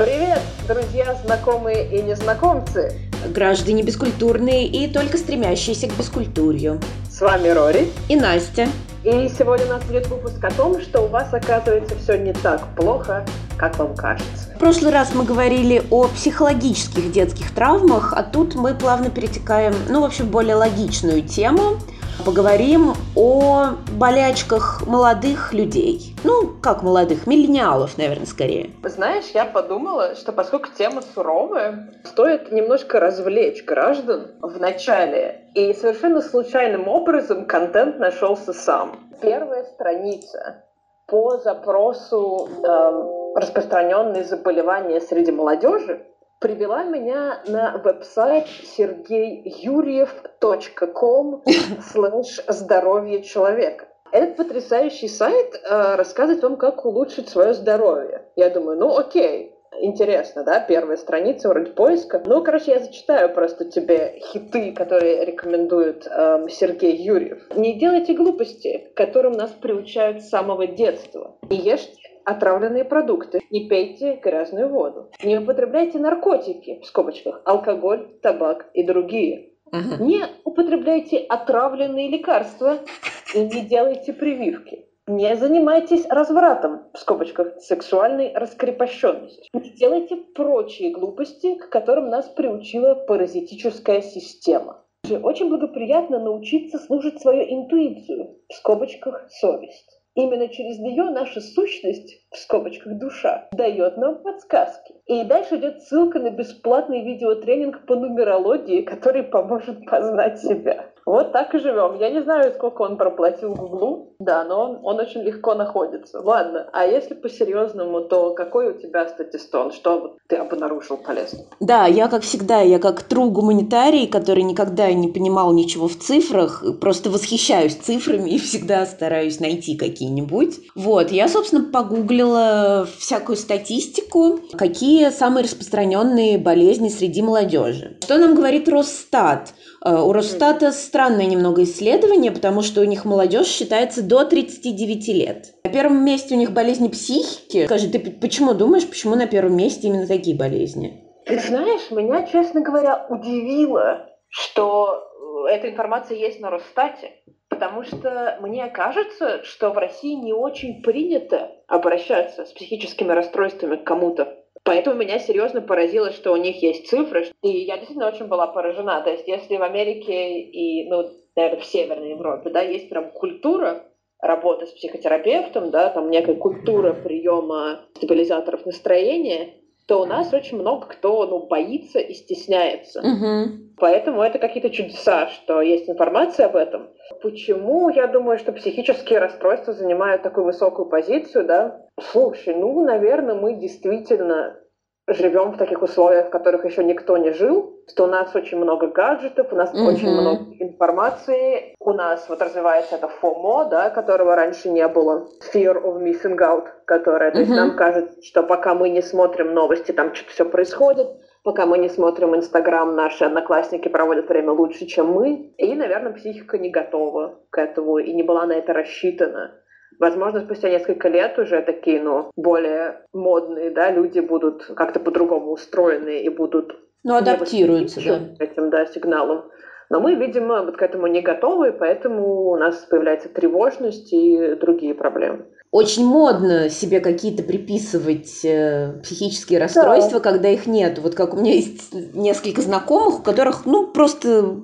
Привет, друзья, знакомые и незнакомцы! Граждане бескультурные и только стремящиеся к бескультурью. С вами Рори и Настя. И сегодня у нас будет выпуск о том, что у вас, оказывается, все не так плохо, как вам кажется. В прошлый раз мы говорили о психологических детских травмах, а тут мы плавно перетекаем, ну, в общем, более логичную тему – Поговорим о болячках молодых людей. Ну, как молодых, миллениалов, наверное, скорее. Знаешь, я подумала, что поскольку тема суровая, стоит немножко развлечь граждан в начале. И совершенно случайным образом контент нашелся сам. Первая страница по запросу э, распространенные заболевания среди молодежи привела меня на веб-сайт сергейюрьев.ком слэш здоровье человека. Этот потрясающий сайт э, рассказывает вам, как улучшить свое здоровье. Я думаю, ну окей, интересно, да, первая страница вроде поиска. Ну, короче, я зачитаю просто тебе хиты, которые рекомендует э, Сергей Юрьев. Не делайте глупости, которым нас приучают с самого детства. Не ешьте отравленные продукты, не пейте грязную воду, не употребляйте наркотики, в скобочках, алкоголь, табак и другие. Uh-huh. Не употребляйте отравленные лекарства и не делайте прививки. Не занимайтесь развратом, в скобочках, сексуальной раскрепощенностью. Не делайте прочие глупости, к которым нас приучила паразитическая система. Очень благоприятно научиться слушать свою интуицию, в скобочках, совесть. Именно через нее наша сущность, в скобочках душа, дает нам подсказки. И дальше идет ссылка на бесплатный видеотренинг по нумерологии, который поможет познать себя. Вот так и живем. Я не знаю, сколько он проплатил Гуглу, да, но он, он очень легко находится. Ладно, а если по-серьезному, то какой у тебя статистон? Что ты обнаружил полезно? Да, я, как всегда, я как тру гуманитарий, который никогда не понимал ничего в цифрах, просто восхищаюсь цифрами и всегда стараюсь найти какие-нибудь. Вот, я, собственно, погуглила всякую статистику, какие самые распространенные болезни среди молодежи. Что нам говорит Росстат? Э, у Росстата странное немного исследование, потому что у них молодежь считается до 39 лет. На первом месте у них болезни психики. Скажи, ты почему думаешь, почему на первом месте именно такие болезни? Ты знаешь, меня, честно говоря, удивило, что э, эта информация есть на Росстате. Потому что мне кажется, что в России не очень принято обращаться с психическими расстройствами к кому-то. Поэтому меня серьезно поразило, что у них есть цифры. И я действительно очень была поражена. То есть если в Америке и, ну, наверное, в Северной Европе, да, есть прям культура работы с психотерапевтом, да, там некая культура приема стабилизаторов настроения, то у нас очень много кто ну, боится и стесняется. Угу. Поэтому это какие-то чудеса, что есть информация об этом. Почему я думаю, что психические расстройства занимают такую высокую позицию, да? Слушай, ну, наверное, мы действительно живем в таких условиях, в которых еще никто не жил, что у нас очень много гаджетов, у нас mm-hmm. очень много информации, у нас вот развивается это FOMO, да, которого раньше не было, Fear of Missing Out, которое, mm-hmm. то есть нам кажется, что пока мы не смотрим новости, там что-то все происходит, пока мы не смотрим Инстаграм, наши одноклассники проводят время лучше, чем мы, и, наверное, психика не готова к этому и не была на это рассчитана. Возможно, спустя несколько лет уже такие, ну, более модные, да, люди будут как-то по-другому устроены и будут... Ну, адаптируются, да. Этим, да, сигналом. Но мы, видимо, вот к этому не готовы, поэтому у нас появляется тревожность и другие проблемы очень модно себе какие-то приписывать э, психические расстройства, да. когда их нет. Вот как у меня есть несколько знакомых, у которых, ну, просто,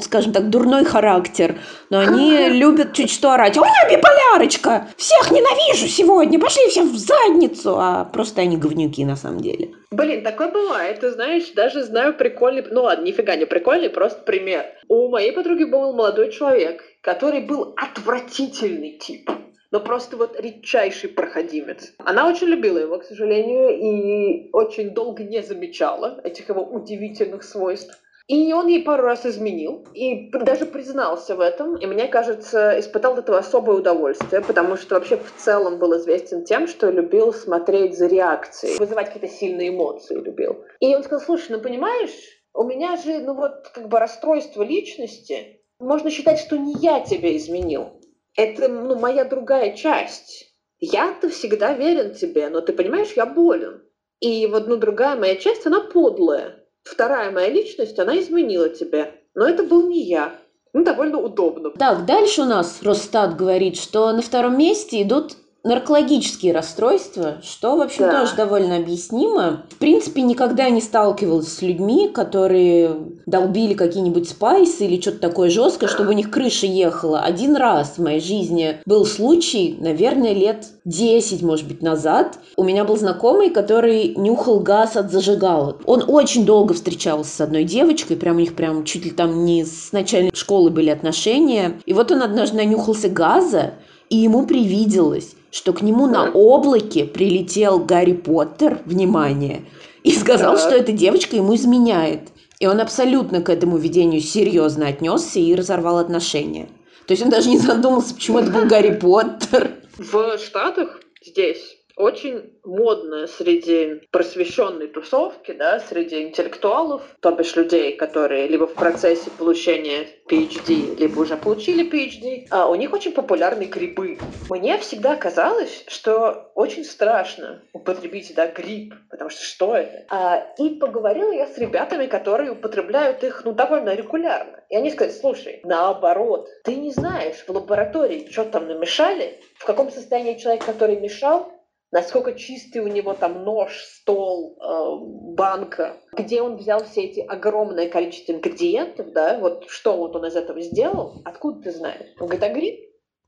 скажем так, дурной характер, но они любят чуть что орать. У меня биполярочка! Всех ненавижу сегодня! Пошли все в задницу! А просто они говнюки на самом деле. Блин, такое бывает. Ты знаешь, даже знаю прикольный... Ну ладно, нифига не прикольный, просто пример. У моей подруги был молодой человек, который был отвратительный тип но просто вот редчайший проходимец. Она очень любила его, к сожалению, и очень долго не замечала этих его удивительных свойств. И он ей пару раз изменил, и даже признался в этом, и мне кажется, испытал от этого особое удовольствие, потому что вообще в целом был известен тем, что любил смотреть за реакцией, вызывать какие-то сильные эмоции любил. И он сказал, слушай, ну понимаешь, у меня же, ну вот, как бы расстройство личности, можно считать, что не я тебя изменил, это ну, моя другая часть. Я-то всегда верен тебе, но ты понимаешь, я болен. И вот, ну, другая моя часть, она подлая. Вторая моя личность, она изменила тебе. Но это был не я. Ну, довольно удобно. Так, дальше у нас Росстат говорит, что на втором месте идут наркологические расстройства, что, в общем, да. тоже довольно объяснимо. В принципе, никогда не сталкивалась с людьми, которые долбили какие-нибудь спайсы или что-то такое жесткое, чтобы у них крыша ехала. Один раз в моей жизни был случай, наверное, лет 10, может быть, назад. У меня был знакомый, который нюхал газ от зажигалок. Он очень долго встречался с одной девочкой, прям у них прям чуть ли там не с начальной школы были отношения. И вот он однажды нанюхался газа, и ему привиделось, что к нему на облаке прилетел Гарри Поттер, внимание, и сказал, что эта девочка ему изменяет. И он абсолютно к этому видению серьезно отнесся и разорвал отношения. То есть он даже не задумался, почему это был Гарри Поттер. В Штатах здесь очень модная среди просвещенной тусовки, да, среди интеллектуалов, то бишь людей, которые либо в процессе получения PhD, либо уже получили PhD, а у них очень популярны грибы. Мне всегда казалось, что очень страшно употребить, да, гриб, потому что что это? А, и поговорила я с ребятами, которые употребляют их, ну, довольно регулярно. И они сказали, слушай, наоборот, ты не знаешь в лаборатории, что там намешали, в каком состоянии человек, который мешал, насколько чистый у него там нож, стол, э, банка, где он взял все эти огромное количество ингредиентов, да, вот что вот он из этого сделал, откуда ты знаешь? Он говорит, а гриб?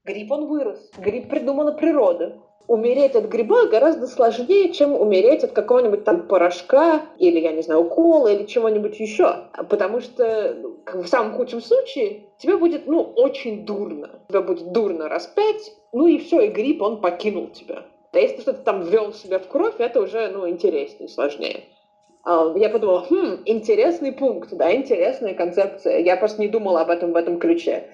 Гриб он вырос, гриб придумала природа. Умереть от гриба гораздо сложнее, чем умереть от какого-нибудь там порошка или, я не знаю, укола или чего-нибудь еще. Потому что ну, в самом худшем случае тебе будет, ну, очень дурно. Тебе будет дурно раз пять, ну и все, и гриб, он покинул тебя. А если что-то там ввел себя в кровь, это уже, ну, интереснее, сложнее. А, я подумала, хм, интересный пункт, да, интересная концепция. Я просто не думала об этом в этом ключе.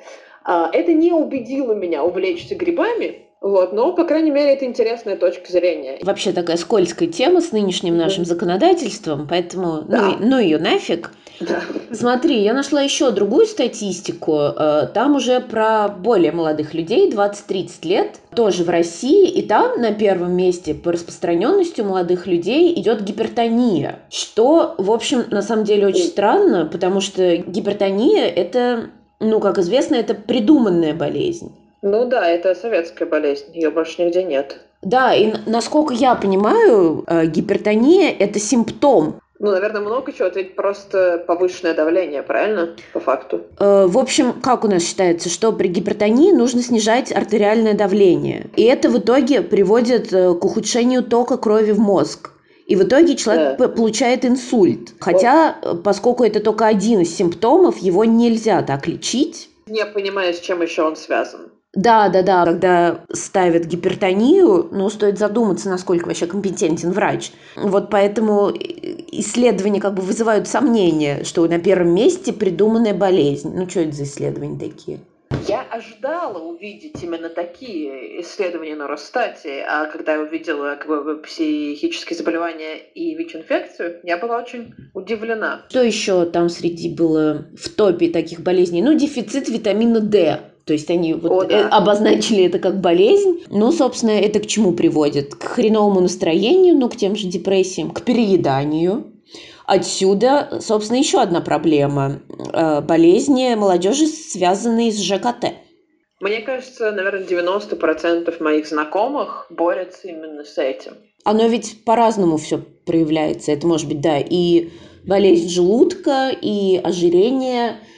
А, это не убедило меня увлечься грибами, вот, но, по крайней мере, это интересная точка зрения. Вообще такая скользкая тема с нынешним нашим законодательством, поэтому да. ну, ну ее нафиг. Да. Смотри, я нашла еще другую статистику. Э, там уже про более молодых людей, 20-30 лет, тоже в России. И там на первом месте по распространенности у молодых людей идет гипертония. Что, в общем, на самом деле очень странно, потому что гипертония это, ну, как известно, это придуманная болезнь. Ну да, это советская болезнь, ее больше нигде нет. Да, и насколько я понимаю, э, гипертония – это симптом ну, наверное, много чего. Это ведь просто повышенное давление, правильно? По факту. Э, в общем, как у нас считается, что при гипертонии нужно снижать артериальное давление. И это в итоге приводит э, к ухудшению тока крови в мозг. И в итоге человек да. получает инсульт. Хотя, вот. поскольку это только один из симптомов, его нельзя так лечить. Не понимаю, с чем еще он связан. Да, да, да, когда ставят гипертонию, ну, стоит задуматься, насколько вообще компетентен врач. Вот поэтому исследования как бы вызывают сомнения, что на первом месте придуманная болезнь. Ну, что это за исследования такие? Я ожидала увидеть именно такие исследования на Росстате, а когда я увидела как бы, психические заболевания и ВИЧ-инфекцию, я была очень удивлена. Что еще там среди было в топе таких болезней? Ну, дефицит витамина D то есть они вот О, да. Э, обозначили это как болезнь. Ну, собственно, это к чему приводит? К хреновому настроению, ну, к тем же депрессиям, к перееданию. Отсюда, собственно, еще одна проблема. Э, болезни молодежи, связанные с ЖКТ. Мне кажется, наверное, 90% моих знакомых борются именно с этим. Оно ведь по-разному все проявляется. Это может быть, да, и болезнь желудка, и ожирение –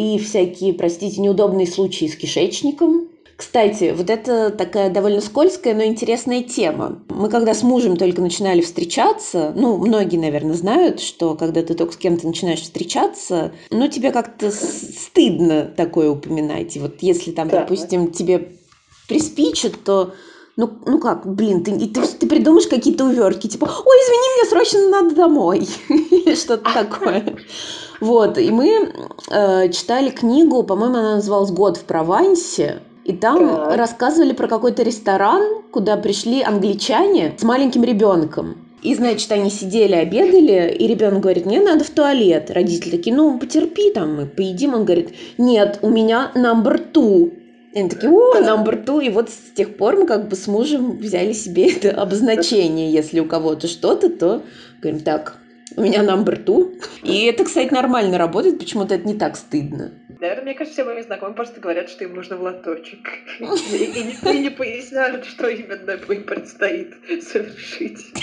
и всякие, простите, неудобные случаи с кишечником. Кстати, вот это такая довольно скользкая, но интересная тема. Мы когда с мужем только начинали встречаться, ну, многие, наверное, знают, что когда ты только с кем-то начинаешь встречаться, ну, тебе как-то стыдно такое упоминать. И вот если там, да. допустим, тебе приспичит, то ну, ну как, блин, ты, ты, ты придумаешь какие-то увертки, типа, ой, извини, мне срочно надо домой, или что-то такое. Вот, и мы э, читали книгу, по-моему, она называлась «Год в Провансе», и там так. рассказывали про какой-то ресторан, куда пришли англичане с маленьким ребенком. И, значит, они сидели, обедали, и ребенок говорит, мне надо в туалет. Родители такие, ну, потерпи там, мы поедим. Он говорит, нет, у меня number two. И они такие, о, number two. И вот с тех пор мы как бы с мужем взяли себе это обозначение. Если у кого-то что-то, то говорим, так, у меня number two. И это, кстати, нормально работает, почему-то это не так стыдно. Наверное, мне кажется, все мои знакомые просто говорят, что им нужно в лоточек. И не поясняют, что именно им предстоит совершить.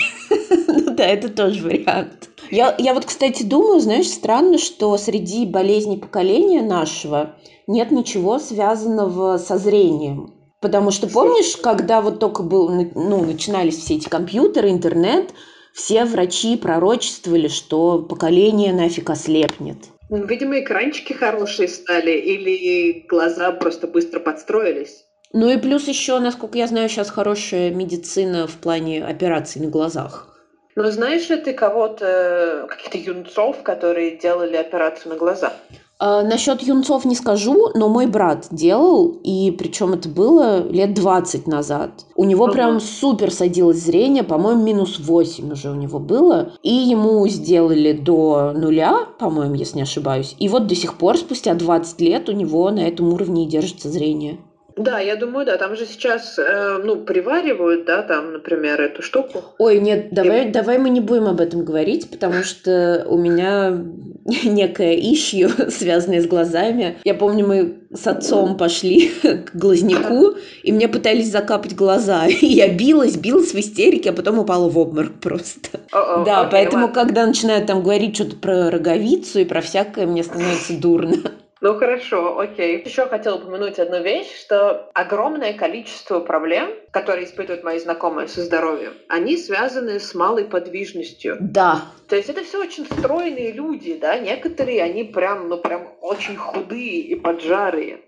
Ну да, это тоже вариант. Я, я вот, кстати, думаю, знаешь, странно, что среди болезней поколения нашего нет ничего связанного со зрением. Потому что помнишь, когда вот только был, ну, начинались все эти компьютеры, интернет, все врачи пророчествовали, что поколение нафиг ослепнет. Ну, видимо, экранчики хорошие стали, или глаза просто быстро подстроились. Ну и плюс еще, насколько я знаю, сейчас хорошая медицина в плане операций на глазах. Ну, знаешь ли ты кого-то, каких-то юнцов, которые делали операцию на глазах? А, насчет юнцов не скажу, но мой брат делал, и причем это было лет 20 назад. У него uh-huh. прям супер садилось зрение, по-моему, минус 8 уже у него было. И ему сделали до нуля, по-моему, если не ошибаюсь. И вот до сих пор, спустя 20 лет, у него на этом уровне и держится зрение. Да, я думаю, да. Там же сейчас, э, ну, приваривают, да, там, например, эту штуку. Ой, нет, давай, И... давай мы не будем об этом говорить, потому что у меня некое ищу, связанное с глазами. Я помню, мы с отцом пошли к глазнику, и мне пытались закапать глаза. И я билась, билась в истерике, а потом упала в обморок просто. Oh, oh, да, okay, поэтому, ладно. когда начинают там говорить что-то про роговицу и про всякое, мне становится дурно. Ну хорошо, окей. Еще хотела упомянуть одну вещь, что огромное количество проблем, которые испытывают мои знакомые со здоровьем, они связаны с малой подвижностью. Да. То есть это все очень стройные люди, да, некоторые они прям, ну прям очень худые и поджарые.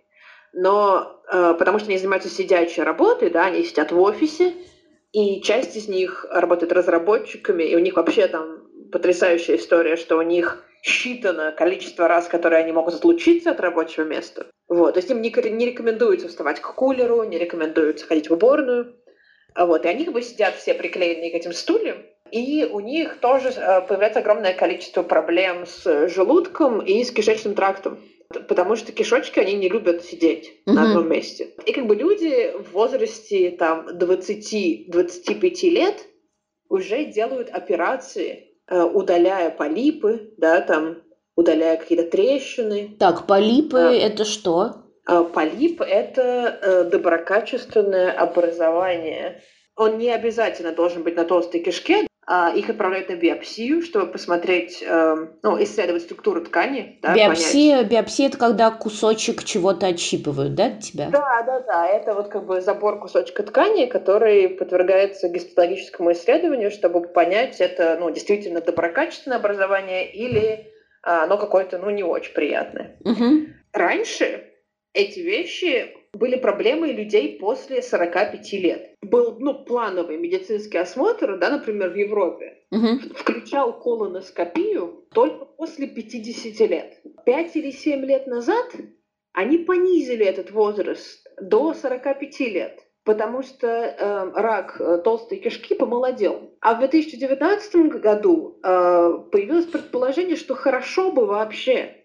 Но э, потому что они занимаются сидячей работой, да, они сидят в офисе, и часть из них работает разработчиками, и у них вообще там потрясающая история, что у них считано количество раз, которые они могут отлучиться от рабочего места. Вот. То есть им не, не рекомендуется вставать к кулеру, не рекомендуется ходить в уборную. Вот. И они как бы сидят все приклеенные к этим стульям, и у них тоже э, появляется огромное количество проблем с желудком и с кишечным трактом. Потому что кишочки, они не любят сидеть mm-hmm. на одном месте. И как бы люди в возрасте там 20-25 лет уже делают операции удаляя полипы, да, там, удаляя какие-то трещины. Так, полипы а, это что? А, полип – это э, доброкачественное образование. Он не обязательно должен быть на толстой кишке, их отправляют на биопсию, чтобы посмотреть, э, ну, исследовать структуру ткани. Да, биопсия, понять. биопсия – это когда кусочек чего-то отщипывают, да, от тебя? Да, да, да. Это вот как бы забор кусочка ткани, который подвергается гистологическому исследованию, чтобы понять, это, ну, действительно доброкачественное образование или оно какое-то, ну, не очень приятное. Угу. Раньше эти вещи были проблемы людей после 45 лет. Был ну, плановый медицинский осмотр, да, например, в Европе. Угу. Включал колоноскопию только после 50 лет. 5 или 7 лет назад они понизили этот возраст до 45 лет потому что э, рак э, толстой кишки помолодел. А в 2019 году э, появилось предположение, что хорошо бы вообще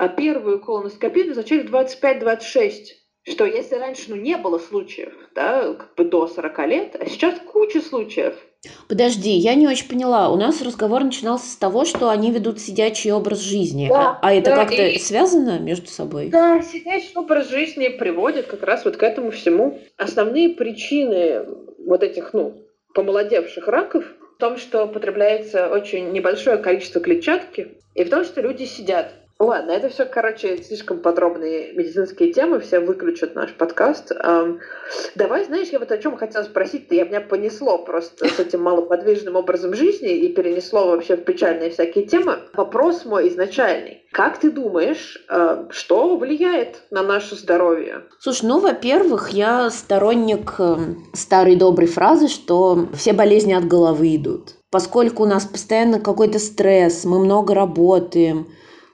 а первую колоноскопию назначали в 25-26 что если раньше ну, не было случаев, да, как бы до 40 лет, а сейчас куча случаев. Подожди, я не очень поняла. У нас разговор начинался с того, что они ведут сидячий образ жизни. Да, а, а это да, как-то и... связано между собой? Да, сидячий образ жизни приводит как раз вот к этому всему. Основные причины вот этих, ну, помолодевших раков в том, что потребляется очень небольшое количество клетчатки, и в том, что люди сидят. Ладно, это все, короче, слишком подробные медицинские темы, все выключат наш подкаст. Эм, давай, знаешь, я вот о чем хотела спросить, я меня понесло просто с этим малоподвижным образом жизни и перенесло вообще в печальные всякие темы. Вопрос мой изначальный. Как ты думаешь, э, что влияет на наше здоровье? Слушай, ну, во-первых, я сторонник старой доброй фразы, что все болезни от головы идут. Поскольку у нас постоянно какой-то стресс, мы много работаем,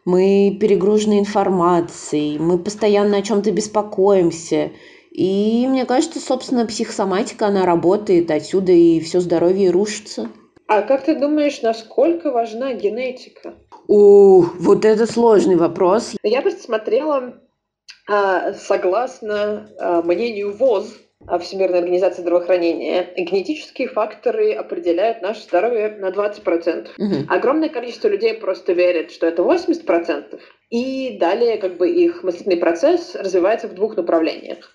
мы перегружены информацией, мы постоянно о чем-то беспокоимся. И мне кажется, собственно, психосоматика, она работает, отсюда и все здоровье рушится. А как ты думаешь, насколько важна генетика? О, вот это сложный вопрос. Я бы смотрела А, согласно а, мнению ВОЗ, Всемирной организации здравоохранения, генетические факторы определяют наше здоровье на 20%. Угу. Огромное количество людей просто верит, что это 80%. И далее как бы их мыслительный процесс развивается в двух направлениях.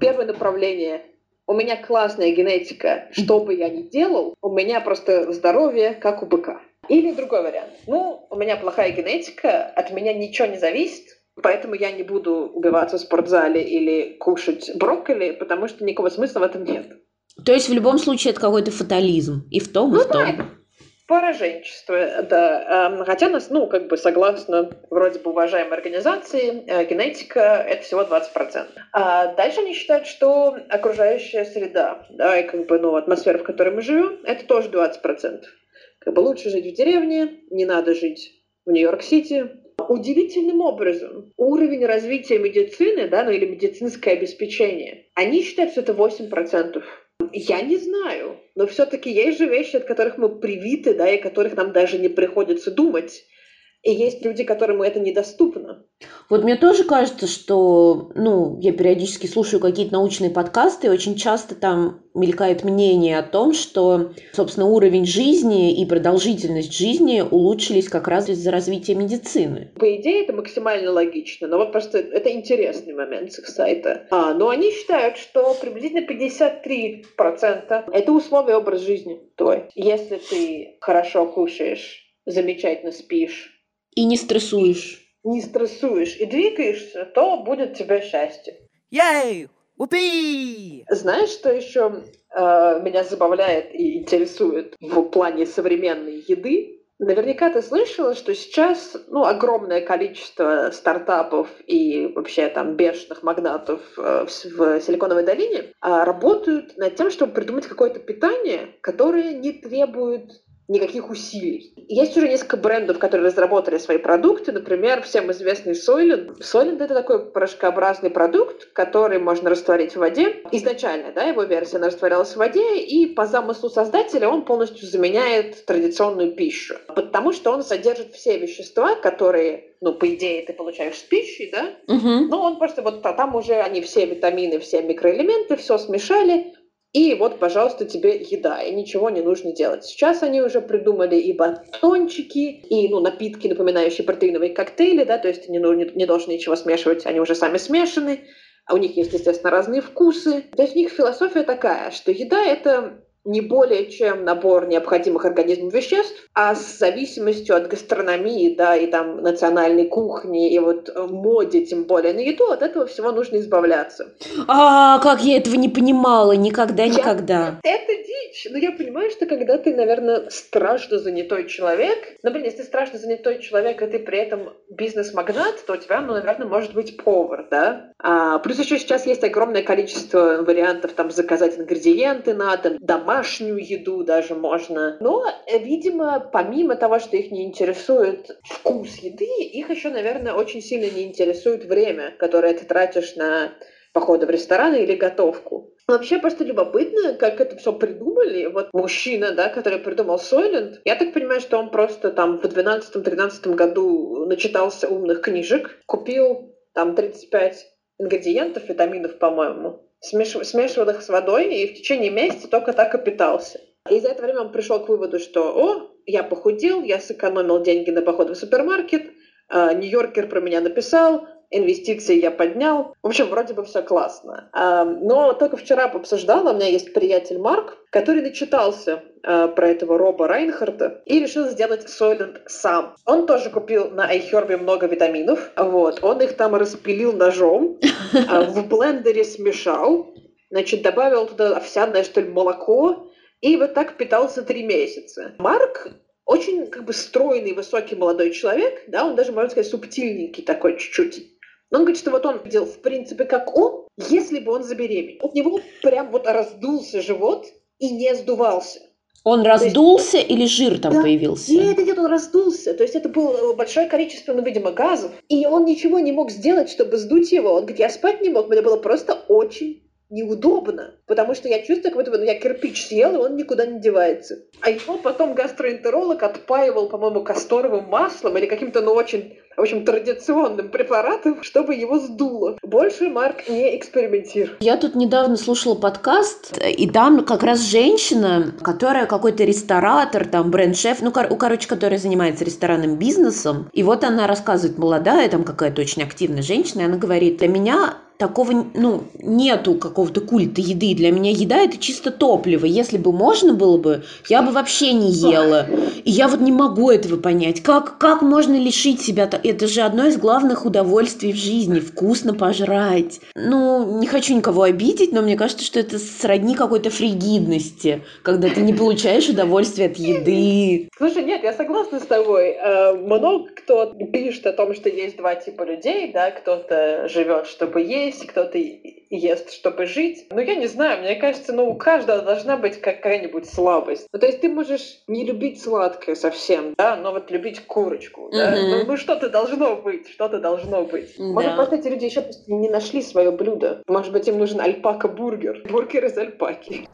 Первое направление у меня классная генетика, что бы я ни делал, у меня просто здоровье, как у быка. Или другой вариант. Ну, у меня плохая генетика, от меня ничего не зависит, поэтому я не буду убиваться в спортзале или кушать брокколи, потому что никакого смысла в этом нет. То есть в любом случае это какой-то фатализм. И в том, и ну, в том. Да, Пораженчество, да. Эм, хотя нас, ну, как бы согласно вроде бы уважаемой организации, э, генетика — это всего 20%. А дальше они считают, что окружающая среда, да, и как бы, ну, атмосфера, в которой мы живем, это тоже 20%. Как бы лучше жить в деревне, не надо жить в Нью-Йорк-Сити. Удивительным образом уровень развития медицины, да, ну или медицинское обеспечение, они считают, что это 8%. Я не знаю, но все-таки есть же вещи, от которых мы привиты, да, и которых нам даже не приходится думать. И есть люди, которым это недоступно. Вот мне тоже кажется, что, ну, я периодически слушаю какие-то научные подкасты, и очень часто там мелькает мнение о том, что, собственно, уровень жизни и продолжительность жизни улучшились как раз из-за развития медицины. По идее, это максимально логично, но вот просто это интересный момент с их сайта. А, но они считают, что приблизительно 53% это условия образ жизни твой. Если ты хорошо кушаешь, замечательно спишь, и не стрессуешь. Не стрессуешь и двигаешься, то будет тебе счастье. Ей! Упи! Знаешь, что еще э, меня забавляет и интересует в плане современной еды? Наверняка ты слышала, что сейчас ну, огромное количество стартапов и вообще там бешеных магнатов э, в, в Силиконовой долине э, работают над тем, чтобы придумать какое-то питание, которое не требует никаких усилий. Есть уже несколько брендов, которые разработали свои продукты. Например, всем известный Soylent. Soylent — это такой порошкообразный продукт, который можно растворить в воде. Изначально, да, его версия, она растворялась в воде, и по замыслу создателя он полностью заменяет традиционную пищу. Потому что он содержит все вещества, которые ну, по идее, ты получаешь с пищей, да? Угу. Ну, он просто вот а там уже они все витамины, все микроэлементы, все смешали, и вот, пожалуйста, тебе еда, и ничего не нужно делать. Сейчас они уже придумали и батончики, и ну, напитки, напоминающие протеиновые коктейли, да, то есть не, ну, не, не должны ничего смешивать, они уже сами смешаны, а у них есть, естественно, разные вкусы. То есть у них философия такая, что еда — это не более чем набор необходимых организму веществ, а с зависимостью от гастрономии, да, и там национальной кухни, и вот моде, тем более на еду, от этого всего нужно избавляться. А, как я этого не понимала, никогда, никогда. Я, это дичь, но я понимаю, что когда ты, наверное, страшно занятой человек, например, если ты страшно занятой человек, и ты при этом бизнес-магнат, то у тебя, ну, наверное, может быть повар, да? А, плюс еще сейчас есть огромное количество вариантов, там, заказать ингредиенты надо, дома домашнюю еду даже можно. Но, э, видимо, помимо того, что их не интересует вкус еды, их еще, наверное, очень сильно не интересует время, которое ты тратишь на походы в рестораны или готовку. Вообще просто любопытно, как это все придумали. Вот мужчина, да, который придумал Сойлент, я так понимаю, что он просто там в 12-13 году начитался умных книжек, купил там 35 ингредиентов, витаминов, по-моему, смеш... смешивал их с водой и в течение месяца только так и питался. И за это время он пришел к выводу, что «О, я похудел, я сэкономил деньги на поход в супермаркет, а, Нью-Йоркер про меня написал, инвестиции я поднял. В общем, вроде бы все классно. А, но только вчера обсуждала, у меня есть приятель Марк, который начитался а, про этого Роба Райнхарта и решил сделать Soylent сам. Он тоже купил на iHerb много витаминов. Вот. Он их там распилил ножом, а, в блендере смешал, значит, добавил туда овсяное, что ли, молоко, и вот так питался три месяца. Марк очень как бы стройный, высокий молодой человек, да, он даже, можно сказать, субтильненький такой чуть-чуть. Он говорит, что вот он делал в принципе как он, если бы он забеременел. У него прям вот раздулся живот и не сдувался. Он раздулся есть, или жир там да, появился? Нет, нет, он раздулся. То есть это было большое количество, ну, видимо, газов. И он ничего не мог сделать, чтобы сдуть его. Он говорит, я спать не мог, мне было просто очень неудобно, потому что я чувствую, как будто ну, я кирпич съел, и он никуда не девается. А его потом гастроэнтеролог отпаивал, по-моему, касторовым маслом или каким-то, ну, очень в общем, традиционным препаратом, чтобы его сдуло. Больше Марк не экспериментирует. Я тут недавно слушала подкаст, и там как раз женщина, которая какой-то ресторатор, там бренд-шеф, ну, кор- короче, которая занимается ресторанным бизнесом. И вот она рассказывает, молодая, там какая-то очень активная женщина, и она говорит, для меня такого, ну, нету какого-то культа еды. Для меня еда это чисто топливо. Если бы можно было бы, я бы вообще не ела. И я вот не могу этого понять. Как, как можно лишить себя? Это же одно из главных удовольствий в жизни. Вкусно пожрать. Ну, не хочу никого обидеть, но мне кажется, что это сродни какой-то фригидности, когда ты не получаешь удовольствие от еды. Слушай, нет, я согласна с тобой. Э, много кто пишет о том, что есть два типа людей, да, кто-то живет, чтобы есть, кто-то ест, чтобы жить. Но я не знаю, мне кажется, ну, у каждого должна быть какая-нибудь слабость. Ну, то есть ты можешь не любить сладкое совсем, да, но вот любить курочку, да. Mm-hmm. Ну, ну, что-то должно быть, что-то должно быть. Да. Может, просто эти люди еще не нашли свое блюдо. Может быть, им нужен альпака-бургер. Бургер из альпаки.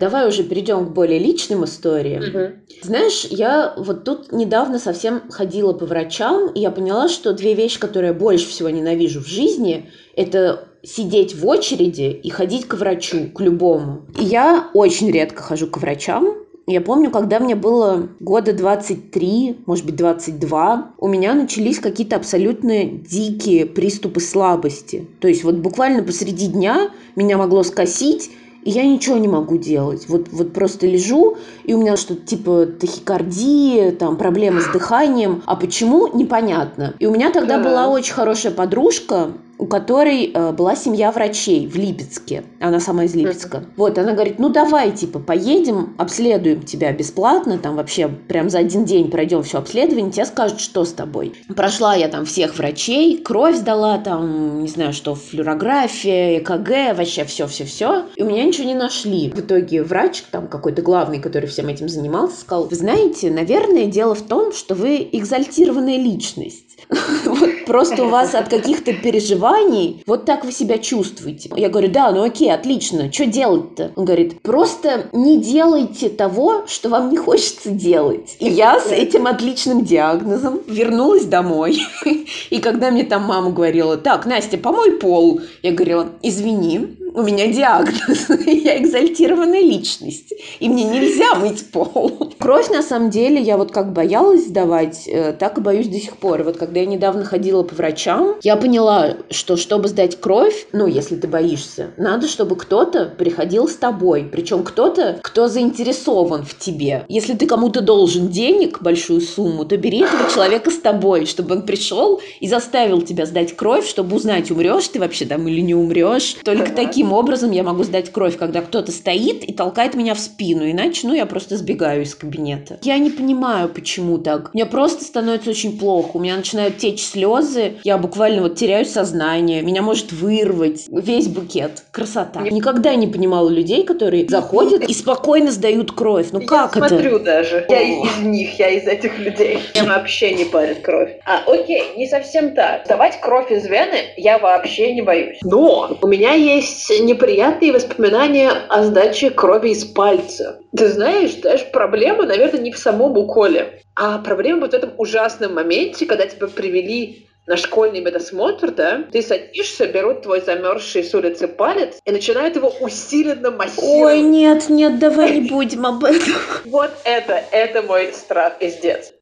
Давай уже перейдем к более личным историям. Угу. Знаешь, я вот тут недавно совсем ходила по врачам, и я поняла, что две вещи, которые я больше всего ненавижу в жизни, это сидеть в очереди и ходить к врачу, к любому. И я очень редко хожу к врачам, я помню, когда мне было года 23, может быть, 22, у меня начались какие-то абсолютно дикие приступы слабости. То есть вот буквально посреди дня меня могло скосить, и я ничего не могу делать. Вот, вот просто лежу, и у меня что-то типа тахикардия, там проблемы с дыханием. А почему? Непонятно. И у меня тогда да. была очень хорошая подружка, у которой э, была семья врачей в Липецке. Она сама из Липецка. Uh-huh. Вот, она говорит, ну давай, типа, поедем, обследуем тебя бесплатно, там вообще прям за один день пройдем все обследование, тебе скажут, что с тобой. Прошла я там всех врачей, кровь сдала, там, не знаю, что, флюорография, ЭКГ, вообще все-все-все. И у меня ничего не нашли. В итоге врач, там какой-то главный, который всем этим занимался, сказал, вы знаете, наверное, дело в том, что вы экзальтированная личность. Вот просто у вас от каких-то переживаний вот так вы себя чувствуете. Я говорю, да, ну окей, отлично, что делать-то? Он говорит, просто не делайте того, что вам не хочется делать. И я с этим отличным диагнозом вернулась домой. И когда мне там мама говорила, так, Настя, помой пол, я говорила, извини, у меня диагноз, я экзальтированная личность, и мне нельзя мыть пол. Кровь, на самом деле, я вот как боялась сдавать, э, так и боюсь до сих пор. Вот когда я недавно ходила по врачам, я поняла, что чтобы сдать кровь, ну, если ты боишься, надо, чтобы кто-то приходил с тобой, причем кто-то, кто заинтересован в тебе. Если ты кому-то должен денег, большую сумму, то бери этого человека с тобой, чтобы он пришел и заставил тебя сдать кровь, чтобы узнать, умрешь ты вообще там или не умрешь. Только таким каким образом я могу сдать кровь, когда кто-то стоит и толкает меня в спину, иначе, ну, я просто сбегаю из кабинета. Я не понимаю, почему так. Мне просто становится очень плохо, у меня начинают течь слезы, я буквально вот теряю сознание, меня может вырвать весь букет. Красота. Я никогда не понимала людей, которые заходят и спокойно сдают кровь. Ну как я это? Я смотрю даже. Я из них, я из этих людей. Я вообще не парит кровь. А, окей, не совсем так. Сдавать кровь из вены я вообще не боюсь. Но у меня есть неприятные воспоминания о сдаче крови из пальца. Ты знаешь, знаешь, проблема, наверное, не в самом уколе, а проблема вот в этом ужасном моменте, когда тебя привели на школьный медосмотр, да, ты садишься, берут твой замерзший с улицы палец и начинают его усиленно массировать. Ой, нет, нет, давай не будем об этом. Вот это, это мой страх из детства.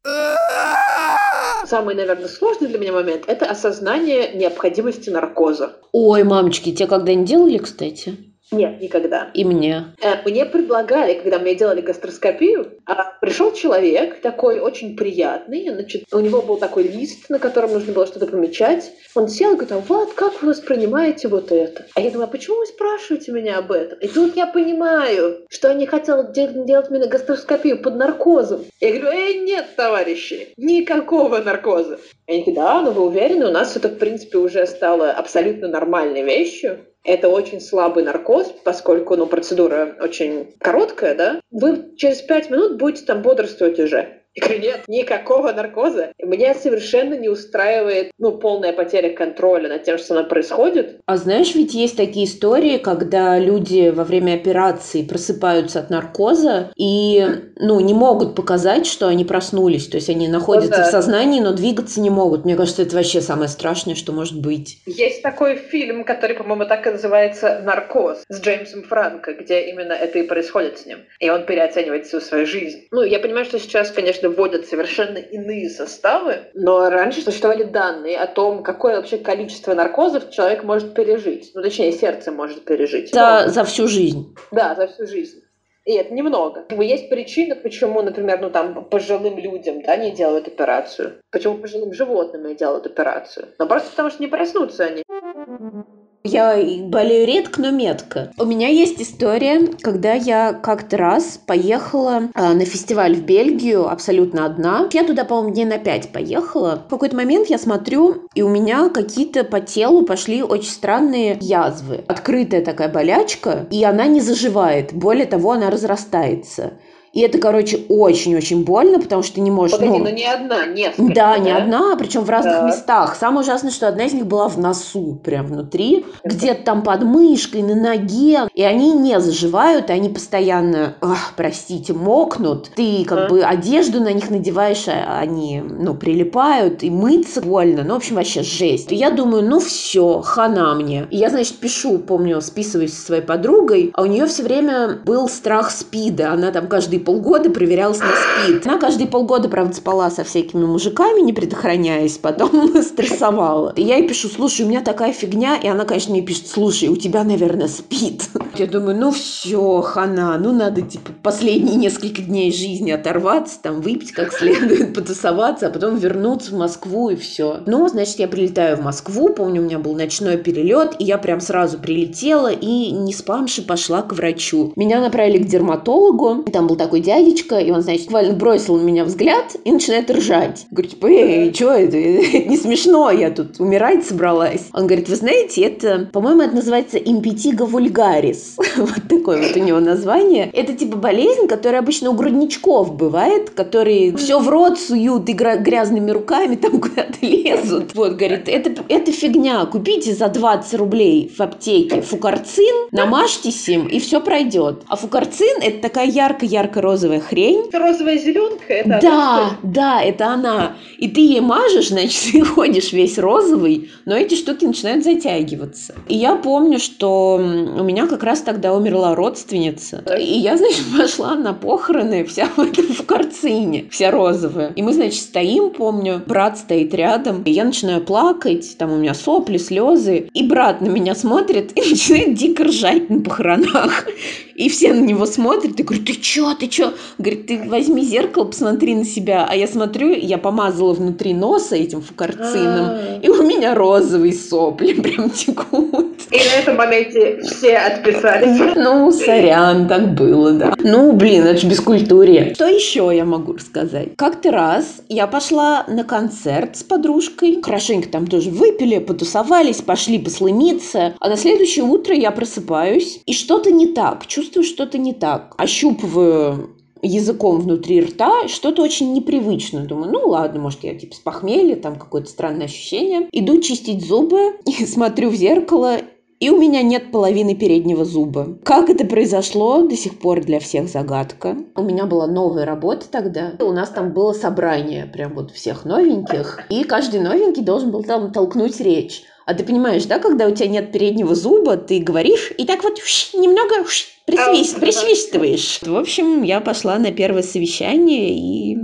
Самый, наверное, сложный для меня момент – это осознание необходимости наркоза. Ой, мамочки, тебя когда-нибудь делали, кстати? Нет, никогда. И мне. Э, мне предлагали, когда мне делали гастроскопию, а, пришел человек такой очень приятный, значит, у него был такой лист, на котором нужно было что-то помечать. Он сел и говорит, вот как вы воспринимаете вот это? А я думаю, а почему вы спрашиваете меня об этом? И тут я понимаю, что они хотели делать мне гастроскопию под наркозом. Я говорю, эй, нет, товарищи, никакого наркоза. Они говорят, да, но вы уверены, у нас это, в принципе, уже стало абсолютно нормальной вещью. Это очень слабый наркоз, поскольку ну, процедура очень короткая, да, вы через пять минут будете там бодрствовать уже. Говорю, нет, никакого наркоза. Меня совершенно не устраивает, ну, полная потеря контроля над тем, что мной происходит. А знаешь, ведь есть такие истории, когда люди во время операции просыпаются от наркоза и, ну, не могут показать, что они проснулись. То есть они находятся ну, да. в сознании, но двигаться не могут. Мне кажется, это вообще самое страшное, что может быть. Есть такой фильм, который, по-моему, так и называется «Наркоз» с Джеймсом Франко, где именно это и происходит с ним. И он переоценивает всю свою жизнь. Ну, я понимаю, что сейчас, конечно, вводят совершенно иные составы, но раньше существовали данные о том, какое вообще количество наркозов человек может пережить. Ну, точнее, сердце может пережить. За, за всю жизнь. Да, за всю жизнь. И это немного. Есть причины, почему, например, ну там пожилым людям да, не делают операцию. Почему пожилым животным не делают операцию. Но просто потому что не проснутся они. Я болею редко, но метко. У меня есть история, когда я как-то раз поехала э, на фестиваль в Бельгию абсолютно одна. Я туда, по-моему, дней на пять поехала. В какой-то момент я смотрю, и у меня какие-то по телу пошли очень странные язвы. Открытая такая болячка, и она не заживает. Более того, она разрастается. И это, короче, очень-очень больно, потому что ты не можешь... Погоди, ну, ну не одна, несколько. Да, да? не одна, причем в разных да. местах. Самое ужасное, что одна из них была в носу, прям внутри, где-то там под мышкой, на ноге. И они не заживают, и они постоянно, ах, простите, мокнут. Ты как а? бы одежду на них надеваешь, а они, ну, прилипают, и мыться больно. Ну, в общем, вообще жесть. И я думаю, ну все, хана мне. И я, значит, пишу, помню, списываюсь со своей подругой, а у нее все время был страх спида. Она там каждый полгода проверялась на спид. Она каждые полгода, правда, спала со всякими мужиками, не предохраняясь, потом стрессовала. И я ей пишу, слушай, у меня такая фигня, и она, конечно, мне пишет, слушай, у тебя, наверное, спид. Я думаю, ну все, хана, ну надо, типа, последние несколько дней жизни оторваться, там, выпить как следует, потусоваться, а потом вернуться в Москву и все. Ну, значит, я прилетаю в Москву, помню, у меня был ночной перелет, и я прям сразу прилетела и не спамши пошла к врачу. Меня направили к дерматологу, там был такой такой дядечка, и он, значит, буквально бросил на меня взгляд и начинает ржать. Говорит, типа, эй, что это? Это не смешно, я тут умирать собралась. Он говорит, вы знаете, это, по-моему, это называется импетиго вульгарис. вот такое вот у него название. Это типа болезнь, которая обычно у грудничков бывает, которые все в рот суют и грязными руками там куда-то лезут. Вот, говорит, это, это фигня. Купите за 20 рублей в аптеке фукарцин, намажьтесь им, и все пройдет. А фукарцин это такая ярко-ярко розовая хрень. Это розовая зеленка, это Да, она, да, это она. И ты ей мажешь, значит, ты ходишь весь розовый, но эти штуки начинают затягиваться. И я помню, что у меня как раз тогда умерла родственница. И я, значит, пошла на похороны вся в этом в карцине, вся розовая. И мы, значит, стоим, помню, брат стоит рядом, и я начинаю плакать, там у меня сопли, слезы, и брат на меня смотрит и начинает дико ржать на похоронах. И все на него смотрят и говорят, ты чё, ты чё? Говорит, ты возьми зеркало, посмотри на себя. А я смотрю, я помазала внутри носа этим фукарцином, А-а-а. и у меня розовые сопли прям текут. И на этом моменте все отписались. Ну, сорян, так было, да. Ну, блин, это же бескультурье. Что еще я могу рассказать? Как-то раз я пошла на концерт с подружкой. Хорошенько там тоже выпили, потусовались, пошли послымиться. А на следующее утро я просыпаюсь, и что-то не так. Чувствую, что-то не так. Ощупываю языком внутри рта, что-то очень непривычное. Думаю, ну ладно, может, я типа с похмелья, там какое-то странное ощущение. Иду чистить зубы, и смотрю в зеркало, и у меня нет половины переднего зуба. Как это произошло, до сих пор для всех загадка. У меня была новая работа тогда. У нас там было собрание прям вот всех новеньких. И каждый новенький должен был там толкнуть речь. А ты понимаешь, да, когда у тебя нет переднего зуба, ты говоришь и так вот немного присвист, присвистываешь. В общем, я пошла на первое совещание и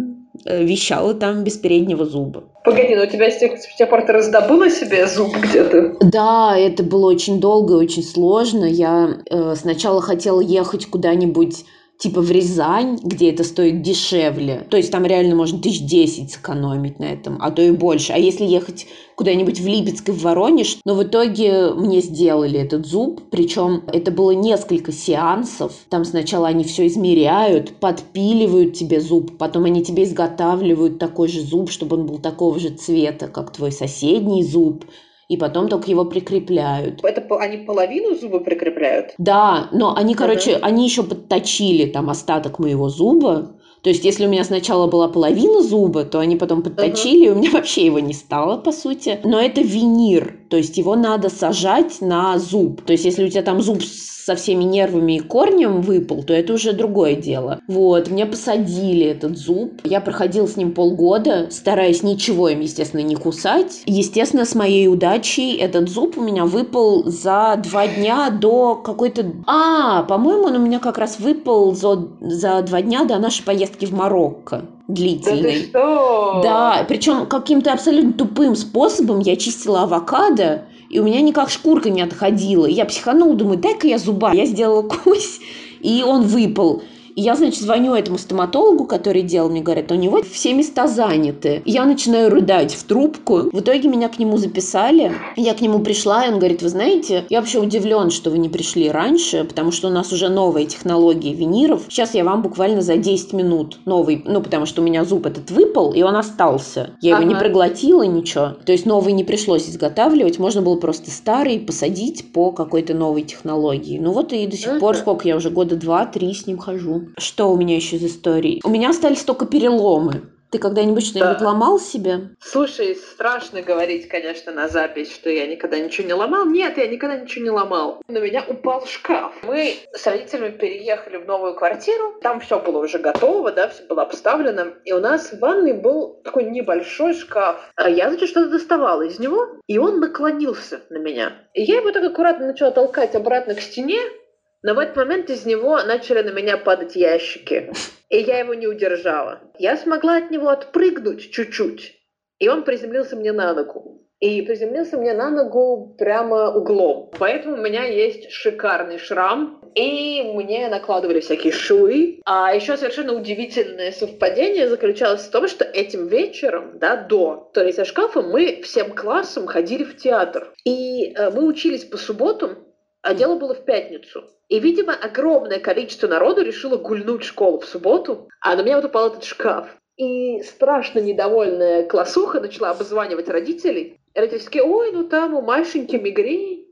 э, вещала там без переднего зуба. Погоди, но у тебя с тех, с тех пор ты раздобыла себе зуб где-то? Да, это было очень долго и очень сложно. Я э, сначала хотела ехать куда-нибудь типа в Рязань, где это стоит дешевле. То есть там реально можно тысяч десять сэкономить на этом, а то и больше. А если ехать куда-нибудь в Липецк и в Воронеж, но в итоге мне сделали этот зуб, причем это было несколько сеансов. Там сначала они все измеряют, подпиливают тебе зуб, потом они тебе изготавливают такой же зуб, чтобы он был такого же цвета, как твой соседний зуб и потом только его прикрепляют. Это они половину зуба прикрепляют? Да, но они, короче, uh-huh. они еще подточили там остаток моего зуба, То есть, если у меня сначала была половина зуба, то они потом подточили, uh-huh. и у меня вообще его не стало, по сути. Но это винир, то есть его надо сажать на зуб. То есть, если у тебя там зуб со всеми нервами и корнем выпал, то это уже другое дело. Вот, мне посадили этот зуб. Я проходила с ним полгода, стараясь ничего им, естественно, не кусать. Естественно, с моей удачей этот зуб у меня выпал за два дня до какой-то... А, по-моему, он у меня как раз выпал за, за два дня до нашей поездки в Марокко длительный. Да, ты что? да причем каким-то абсолютно тупым способом я чистила авокадо, и у меня никак шкурка не отходила. Я психанула, думаю, дай-ка я зуба. Я сделала кусь, и он выпал. И я, значит, звоню этому стоматологу, который делал, мне говорят, у него все места заняты. Я начинаю рыдать в трубку. В итоге меня к нему записали. Я к нему пришла, и он говорит, вы знаете, я вообще удивлен, что вы не пришли раньше, потому что у нас уже новые технологии виниров. Сейчас я вам буквально за 10 минут новый, ну, потому что у меня зуб этот выпал, и он остался. Я ага. его не проглотила, ничего. То есть новый не пришлось изготавливать, можно было просто старый посадить по какой-то новой технологии. Ну вот и до сих пор, сколько я уже года два-три с ним хожу. Что у меня еще из истории? У меня остались только переломы. Ты когда-нибудь что-нибудь да. ломал себе? Слушай, страшно говорить, конечно, на запись, что я никогда ничего не ломал. Нет, я никогда ничего не ломал. На меня упал шкаф. Мы с родителями переехали в новую квартиру. Там все было уже готово, да, все было обставлено. И у нас в ванной был такой небольшой шкаф. А я, значит, что-то доставала из него, и он наклонился на меня. И я его так аккуратно начала толкать обратно к стене, но в этот момент из него начали на меня падать ящики, и я его не удержала. Я смогла от него отпрыгнуть чуть-чуть, и он приземлился мне на ногу. И приземлился мне на ногу прямо углом. Поэтому у меня есть шикарный шрам, и мне накладывали всякие швы. А еще совершенно удивительное совпадение заключалось в том, что этим вечером, да, до туалета шкафа, мы всем классом ходили в театр. И э, мы учились по субботам, а дело было в пятницу. И, видимо, огромное количество народу решило гульнуть школу в субботу, а на меня вот упал этот шкаф. И страшно недовольная классуха начала обзванивать родителей. И родители такие, ой, ну там у Машеньки мигрень,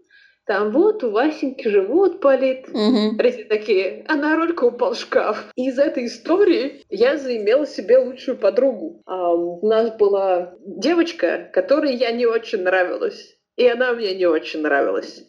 там вот у Васеньки живот болит. Угу. Родители такие, а на рольку упал шкаф. И из этой истории я заимела себе лучшую подругу. А у нас была девочка, которой я не очень нравилась. И она мне не очень нравилась.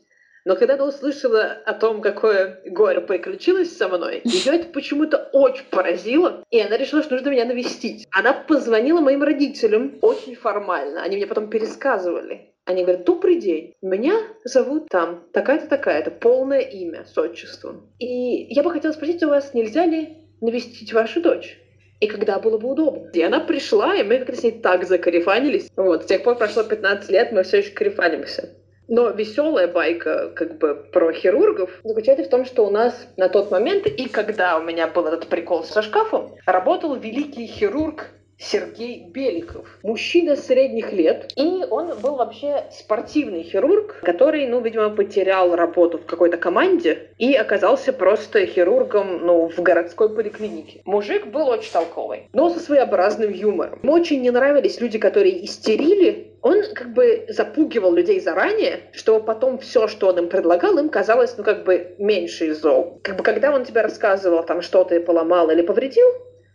Но когда она услышала о том, какое горе приключилось со мной, ее это почему-то очень поразило, и она решила, что нужно меня навестить. Она позвонила моим родителям очень формально. Они мне потом пересказывали. Они говорят, добрый день, меня зовут там такая-то такая-то, полное имя с отчеством. И я бы хотела спросить у вас, нельзя ли навестить вашу дочь? и когда было бы удобно. И она пришла, и мы как-то с ней так закарифанились. Вот, с тех пор прошло 15 лет, мы все еще карифанимся. Но веселая байка как бы про хирургов заключается в том, что у нас на тот момент, и когда у меня был этот прикол со шкафом, работал великий хирург Сергей Беликов. Мужчина средних лет. И он был вообще спортивный хирург, который, ну, видимо, потерял работу в какой-то команде и оказался просто хирургом, ну, в городской поликлинике. Мужик был очень толковый, но со своеобразным юмором. Ему очень не нравились люди, которые истерили. Он как бы запугивал людей заранее, что потом все, что он им предлагал, им казалось, ну, как бы меньше из зол. Как бы когда он тебе рассказывал, там, что ты поломал или повредил,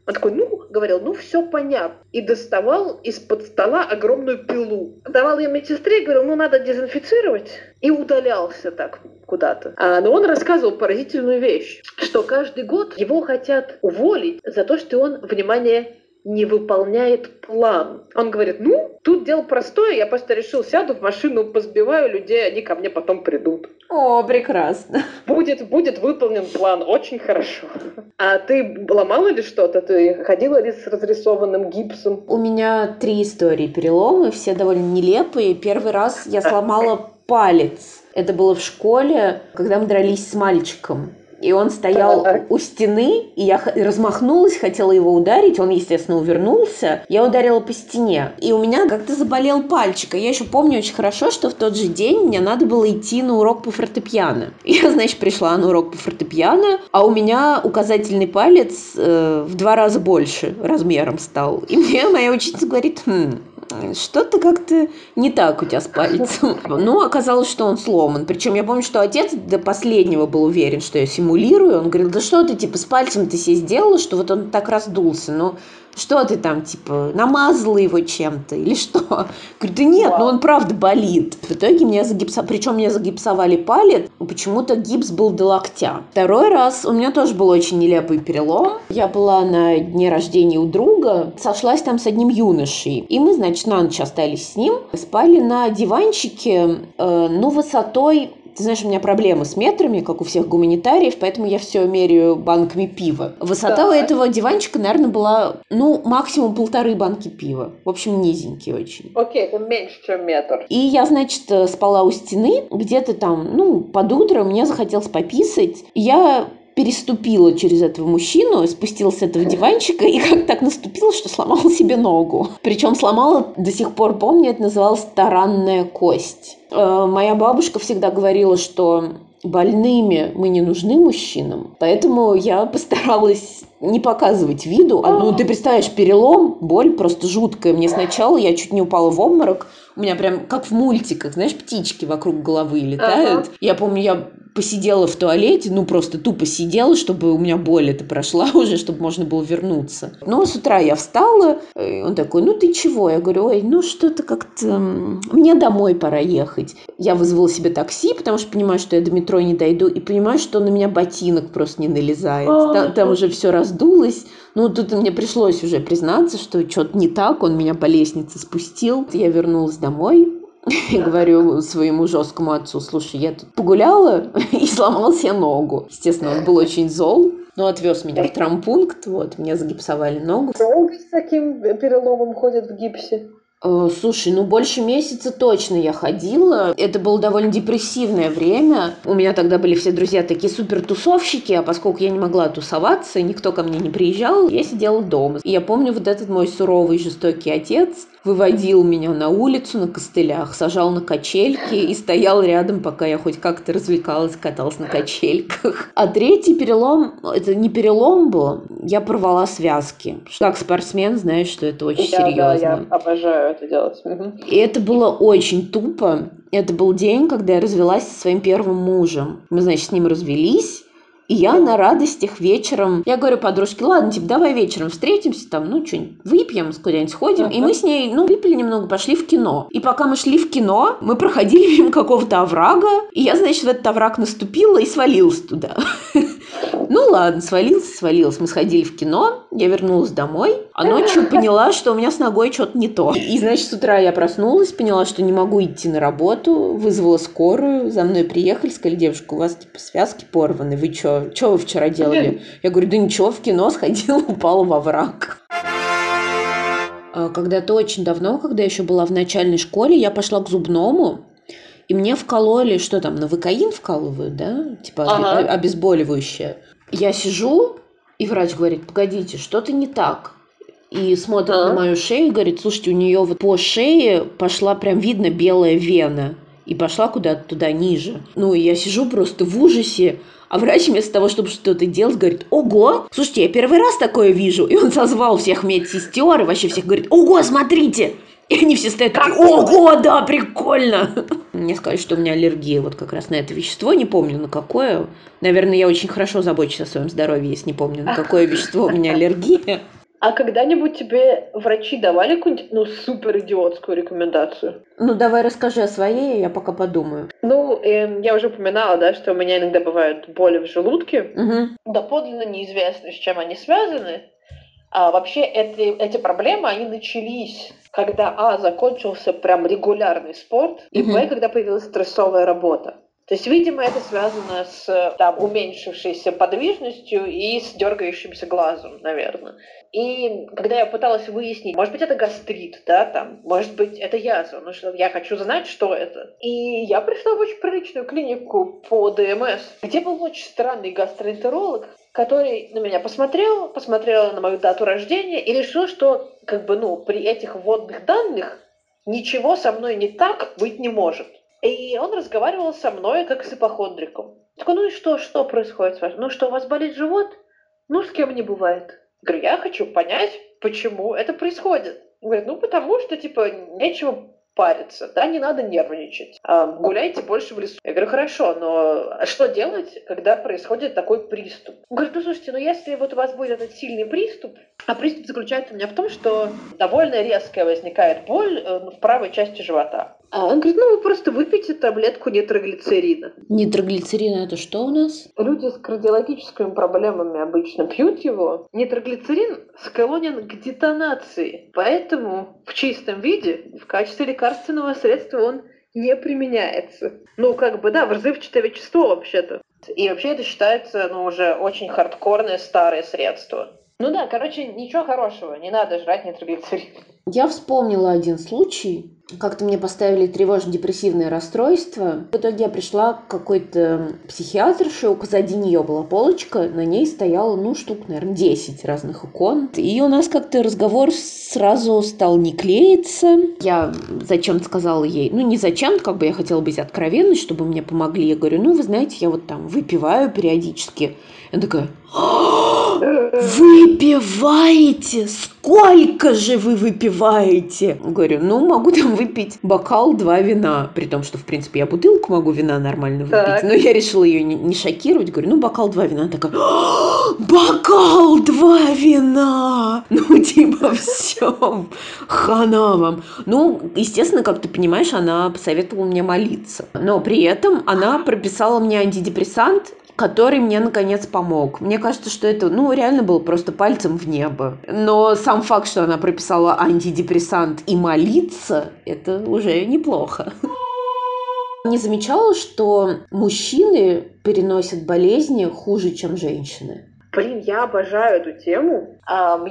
он такой, ну, говорил, ну, все понятно. И доставал из-под стола огромную пилу. Давал ее медсестре, говорил, ну, надо дезинфицировать. И удалялся так куда-то. А, но он рассказывал поразительную вещь, что каждый год его хотят уволить за то, что он, внимание, не выполняет план. Он говорит, ну, тут дело простое, я просто решил, сяду в машину, позбиваю людей, они ко мне потом придут. О, прекрасно. Будет, будет выполнен план, очень хорошо. А ты ломала ли что-то? Ты ходила ли с разрисованным гипсом? У меня три истории переломы, все довольно нелепые. Первый раз я сломала палец. Это было в школе, когда мы дрались с мальчиком. И он стоял у стены, и я размахнулась, хотела его ударить. Он, естественно, увернулся. Я ударила по стене. И у меня как-то заболел пальчик. И я еще помню очень хорошо, что в тот же день мне надо было идти на урок по фортепиано. Я, значит, пришла на урок по фортепиано, а у меня указательный палец э, в два раза больше размером стал. И мне моя учительница говорит, хм, что-то как-то не так у тебя с пальцем. Ну, оказалось, что он сломан. Причем я помню, что отец до последнего был уверен, что я симулирую. Он говорил, да что ты, типа, с пальцем ты себе сделала, что вот он так раздулся. Ну, что ты там, типа, намазала его чем-то или что? Говорю, да нет, ну он правда болит. В итоге мне загипсовали, причем мне загипсовали палец, почему-то гипс был до локтя. Второй раз у меня тоже был очень нелепый перелом. Я была на дне рождения у друга, сошлась там с одним юношей. И мы, значит, на ночь остались с ним, спали на диванчике, э, ну, высотой ты знаешь, у меня проблемы с метрами, как у всех гуманитариев, поэтому я все меряю банками пива. Высота да. у этого диванчика, наверное, была, ну, максимум полторы банки пива. В общем, низенький очень. Окей, это меньше, чем метр. И я, значит, спала у стены, где-то там, ну, под утро мне захотелось пописать. Я переступила через этого мужчину, спустилась с этого диванчика и как так наступила, что сломала себе ногу. Причем сломала, до сих пор помню, это называлось таранная кость. Э, моя бабушка всегда говорила, что больными мы не нужны мужчинам, поэтому я постаралась не показывать виду. А, ну, ты представляешь, перелом, боль просто жуткая. Мне сначала я чуть не упала в обморок. У меня прям как в мультиках, знаешь, птички вокруг головы летают. Ага. Я помню, я посидела в туалете, ну просто тупо сидела, чтобы у меня боль это прошла уже, чтобы можно было вернуться. Но с утра я встала, и он такой, ну ты чего? Я говорю, ой, ну что-то как-то... Мне домой пора ехать. Я вызвала себе такси, потому что понимаю, что я до метро не дойду, и понимаю, что на меня ботинок просто не налезает. Там, там уже все раздулось. Ну, тут мне пришлось уже признаться, что что-то не так, он меня по лестнице спустил. Я вернулась домой, и говорю своему жесткому отцу, слушай, я тут погуляла и сломал себе ногу. Естественно, он был очень зол, но отвез меня в травмпункт, вот, мне загипсовали ногу. Долго с таким переломом ходят в гипсе? Э, слушай, ну больше месяца точно я ходила. Это было довольно депрессивное время. У меня тогда были все друзья такие супер тусовщики, а поскольку я не могла тусоваться, никто ко мне не приезжал, я сидела дома. И я помню вот этот мой суровый жестокий отец, выводил меня на улицу на костылях, сажал на качельки и стоял рядом, пока я хоть как-то развлекалась, каталась на качельках. А третий перелом, это не перелом был, я порвала связки. Как спортсмен, знаешь, что это очень да, серьезно. Да, я обожаю это делать. И это было очень тупо. Это был день, когда я развелась со своим первым мужем. Мы, значит, с ним развелись. И я на радостях вечером, я говорю подружке, ладно, типа, давай вечером встретимся, там, ну, что-нибудь выпьем, куда-нибудь сходим. И мы с ней, ну, выпили немного, пошли в кино. И пока мы шли в кино, мы проходили мимо какого-то оврага, и я, значит, в этот овраг наступила и свалилась туда. Ну ладно, свалился, свалился. Мы сходили в кино, я вернулась домой, а ночью поняла, что у меня с ногой что-то не то. И, значит, с утра я проснулась, поняла, что не могу идти на работу, вызвала скорую, за мной приехали, сказали, девушка, у вас, типа, связки порваны, вы что, что вы вчера делали? Я говорю, да ничего, в кино сходила, упала во враг. А когда-то очень давно, когда я еще была в начальной школе, я пошла к зубному, и мне вкололи, что там, навыкаин вкалывают, да? Типа ага. обезболивающее. Я сижу, и врач говорит, погодите, что-то не так. И смотрит а? на мою шею и говорит, слушайте, у нее вот по шее пошла прям видно белая вена. И пошла куда-то туда ниже. Ну, и я сижу просто в ужасе. А врач вместо того, чтобы что-то делать, говорит, ого, слушайте, я первый раз такое вижу. И он созвал всех медсестер и вообще всех говорит, ого, смотрите, и они все стоят такие, ого, да, прикольно. Мне сказали, что у меня аллергия вот как раз на это вещество, не помню на какое. Наверное, я очень хорошо забочусь о своем здоровье, если не помню, на какое вещество у меня аллергия. А когда-нибудь тебе врачи давали какую-нибудь, ну, супер идиотскую рекомендацию? Ну, давай расскажи о своей, я пока подумаю. Ну, э, я уже упоминала, да, что у меня иногда бывают боли в желудке. Угу. Доподлинно неизвестно, с чем они связаны. А вообще эти, эти проблемы, они начались когда, а, закончился прям регулярный спорт, и, б, когда появилась стрессовая работа. То есть, видимо, это связано с там, уменьшившейся подвижностью и с дергающимся глазом, наверное. И когда я пыталась выяснить, может быть, это гастрит, да, там, может быть, это язва, ну что я хочу знать, что это. И я пришла в очень приличную клинику по ДМС, где был очень странный гастроэнтеролог, который на меня посмотрел, посмотрел на мою дату рождения и решил, что как бы, ну, при этих вводных данных ничего со мной не так быть не может. И он разговаривал со мной как с ипохондриком. Такой, ну и что, что происходит с вами? Ну что, у вас болит живот? Ну, с кем не бывает. Говорю, я хочу понять, почему это происходит. Говорит, ну потому что, типа, нечего париться, да, не надо нервничать. А, гуляйте больше в лесу. Я говорю, хорошо, но что делать, когда происходит такой приступ? Он говорит, ну слушайте, ну если вот у вас будет этот сильный приступ, а приступ заключается у меня в том, что довольно резкая возникает боль э, в правой части живота. А он говорит, ну вы просто выпейте таблетку нитроглицерина. Нитроглицерин это что у нас? Люди с кардиологическими проблемами обычно пьют его. Нитроглицерин склонен к детонации, поэтому в чистом виде в качестве лекарственного средства он не применяется. Ну, как бы, да, взрывчатое вещество вообще-то. И вообще это считается, ну, уже очень хардкорное старое средство. Ну да, короче, ничего хорошего, не надо жрать нитроглицерин. Я вспомнила один случай. Как-то мне поставили тревожно-депрессивное расстройство. В итоге я пришла к какой-то психиатрше, позади нее была полочка, на ней стояло, ну, штук, наверное, 10 разных икон. И у нас как-то разговор сразу стал не клеиться. Я зачем-то сказала ей, ну, не зачем, как бы я хотела быть откровенной, чтобы мне помогли. Я говорю, ну, вы знаете, я вот там выпиваю периодически. Я такая, выпиваете? Сколько же вы выпиваете? Говорю, ну, могу там выпить бокал два вина. При том, что, в принципе, я бутылку могу вина нормально выпить. Так. Но я решила ее не, не шокировать. Говорю, ну, бокал два вина. Она такая, бокал два вина! Ну, типа, все, хана вам. Ну, естественно, как ты понимаешь, она посоветовала мне молиться. Но при этом она прописала мне антидепрессант который мне наконец помог. Мне кажется, что это, ну, реально было просто пальцем в небо. Но сам факт, что она прописала антидепрессант и молиться, это уже неплохо. Не замечала, что мужчины переносят болезни хуже, чем женщины? Блин, я обожаю эту тему.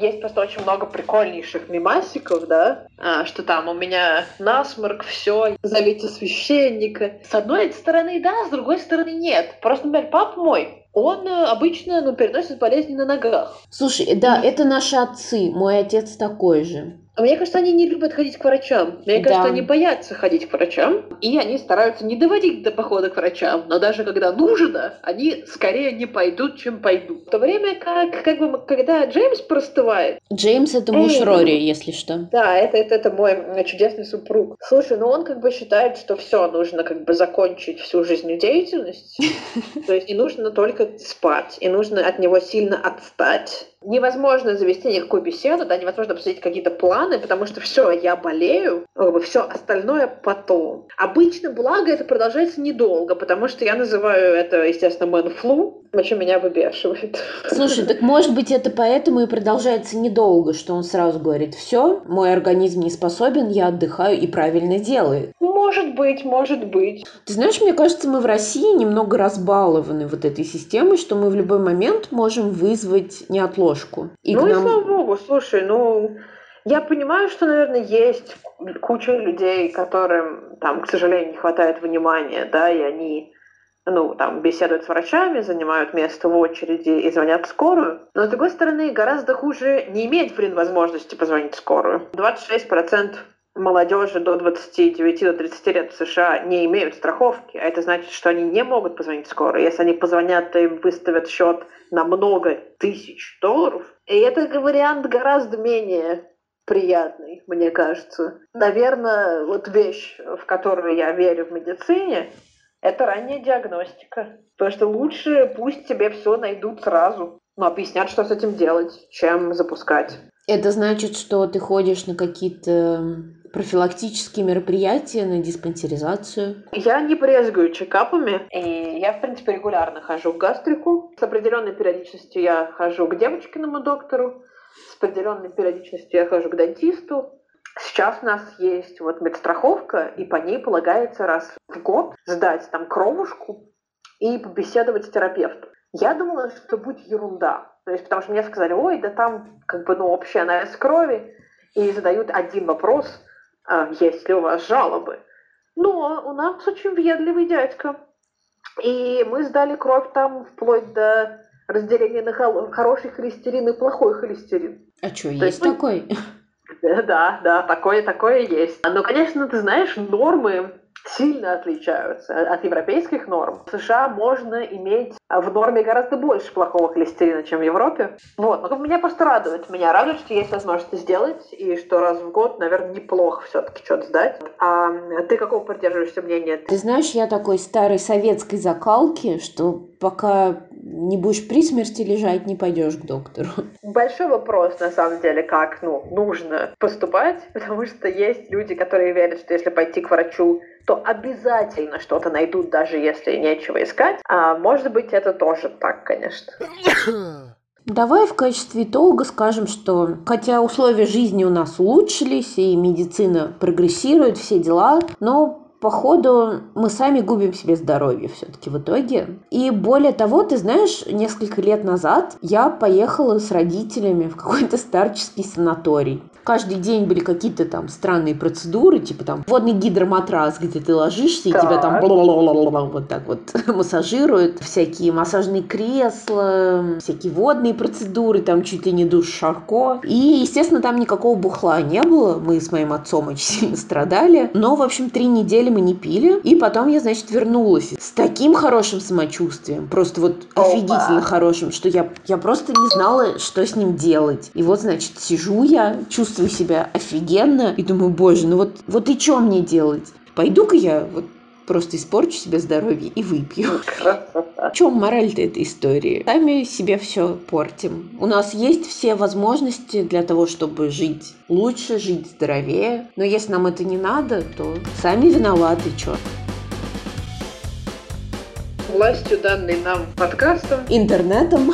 Есть просто очень много прикольнейших мимасиков, да, а, что там у меня насморк, все, зовите священника. С одной стороны, да, с другой стороны, нет. Просто, например, пап мой, он э, обычно ну, переносит болезни на ногах. Слушай, да, это наши отцы. Мой отец такой же. А мне кажется, они не любят ходить к врачам. Мне да. кажется, они боятся ходить к врачам, и они стараются не доводить до похода к врачам. Но даже когда нужно, они скорее не пойдут, чем пойдут. В то время как, как бы, когда Джеймс простывает... Джеймс — это муж Эй, Рори, если что. Да, это, это, это мой чудесный супруг. Слушай, ну он как бы считает, что все, нужно как бы закончить всю жизнедеятельность. То есть не нужно только спать, и нужно от него сильно отстать невозможно завести никакую беседу, да, невозможно обсудить какие-то планы, потому что все, я болею, все остальное потом. Обычно, благо, это продолжается недолго, потому что я называю это, естественно, мэн-флу, очень меня выбешивает. Слушай, так может быть это поэтому и продолжается недолго, что он сразу говорит, все, мой организм не способен, я отдыхаю и правильно делает. Может быть, может быть. Ты знаешь, мне кажется, мы в России немного разбалованы вот этой системой, что мы в любой момент можем вызвать неотложку. И ну нам... и слава богу, слушай, ну... Я понимаю, что, наверное, есть куча людей, которым, там, к сожалению, не хватает внимания, да, и они ну, там, беседуют с врачами, занимают место в очереди и звонят в скорую. Но, с другой стороны, гораздо хуже не иметь, блин, возможности позвонить в скорую. 26% молодежи до 29 до 30 лет в США не имеют страховки, а это значит, что они не могут позвонить скоро. Если они позвонят, то им выставят счет на много тысяч долларов. И это вариант гораздо менее приятный, мне кажется. Наверное, вот вещь, в которую я верю в медицине, это ранняя диагностика. Потому что лучше пусть тебе все найдут сразу, но объяснят, что с этим делать, чем запускать. Это значит, что ты ходишь на какие-то профилактические мероприятия на диспансеризацию? Я не брезгую чекапами, и я, в принципе, регулярно хожу к гастрику. С определенной периодичностью я хожу к девочкиному доктору, с определенной периодичностью я хожу к дантисту. Сейчас у нас есть вот медстраховка, и по ней полагается раз в год сдать там кровушку и побеседовать с терапевтом. Я думала, что будет ерунда. То есть, потому что мне сказали, ой, да там как бы, ну, общий анализ крови, и задают один вопрос, а, есть ли у вас жалобы. Но у нас очень въедливый дядька. И мы сдали кровь там вплоть до разделения на хороший холестерин и плохой холестерин. А что, есть, есть такой? Да, да, такое, такое есть. Но, конечно, ты знаешь, нормы сильно отличаются от европейских норм. В США можно иметь в норме гораздо больше плохого холестерина, чем в Европе. Вот, но меня просто радует. Меня радует, что есть возможность сделать, и что раз в год, наверное, неплохо все-таки что-то сдать. А ты какого придерживаешься мнения? Ты знаешь, я такой старой советской закалки, что пока не будешь при смерти лежать, не пойдешь к доктору. Большой вопрос, на самом деле, как ну, нужно поступать, потому что есть люди, которые верят, что если пойти к врачу, то обязательно что-то найдут, даже если нечего искать. А может быть, это тоже так, конечно. Давай в качестве итога скажем, что хотя условия жизни у нас улучшились и медицина прогрессирует, все дела, но походу мы сами губим себе здоровье все-таки в итоге. И более того, ты знаешь, несколько лет назад я поехала с родителями в какой-то старческий санаторий каждый день были какие-то там странные процедуры, типа там водный гидроматрас, где ты ложишься, и тебя там вот так вот массажируют, всякие массажные кресла, всякие водные процедуры, там чуть ли не душ Шарко. И, естественно, там никакого бухла не было, мы с моим отцом очень сильно страдали, но, в общем, три недели мы не пили, и потом я, значит, вернулась с таким хорошим самочувствием, просто вот офигительно хорошим, что я, я просто не знала, что с ним делать. И вот, значит, сижу я, чувствую чувствую себя офигенно и думаю, боже, ну вот, вот и что мне делать? Пойду-ка я вот просто испорчу себе здоровье и выпью. В чем мораль-то этой истории? Сами себе все портим. У нас есть все возможности для того, чтобы жить лучше, жить здоровее. Но если нам это не надо, то сами виноваты, что. Властью данной нам подкастом. Интернетом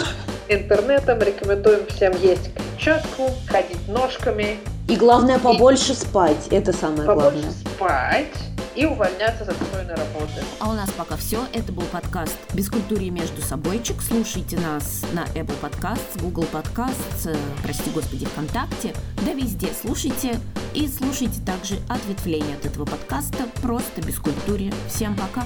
интернетом. Рекомендуем всем есть клетчатку, ходить ножками. И главное, побольше и... спать. Это самое побольше главное. спать и увольняться с отстойной работы. А у нас пока все. Это был подкаст «Без культуры между собойчик». Слушайте нас на Apple Podcasts, Google Podcasts, э, прости господи, ВКонтакте. Да везде слушайте. И слушайте также ответвление от этого подкаста «Просто без культуры». Всем пока!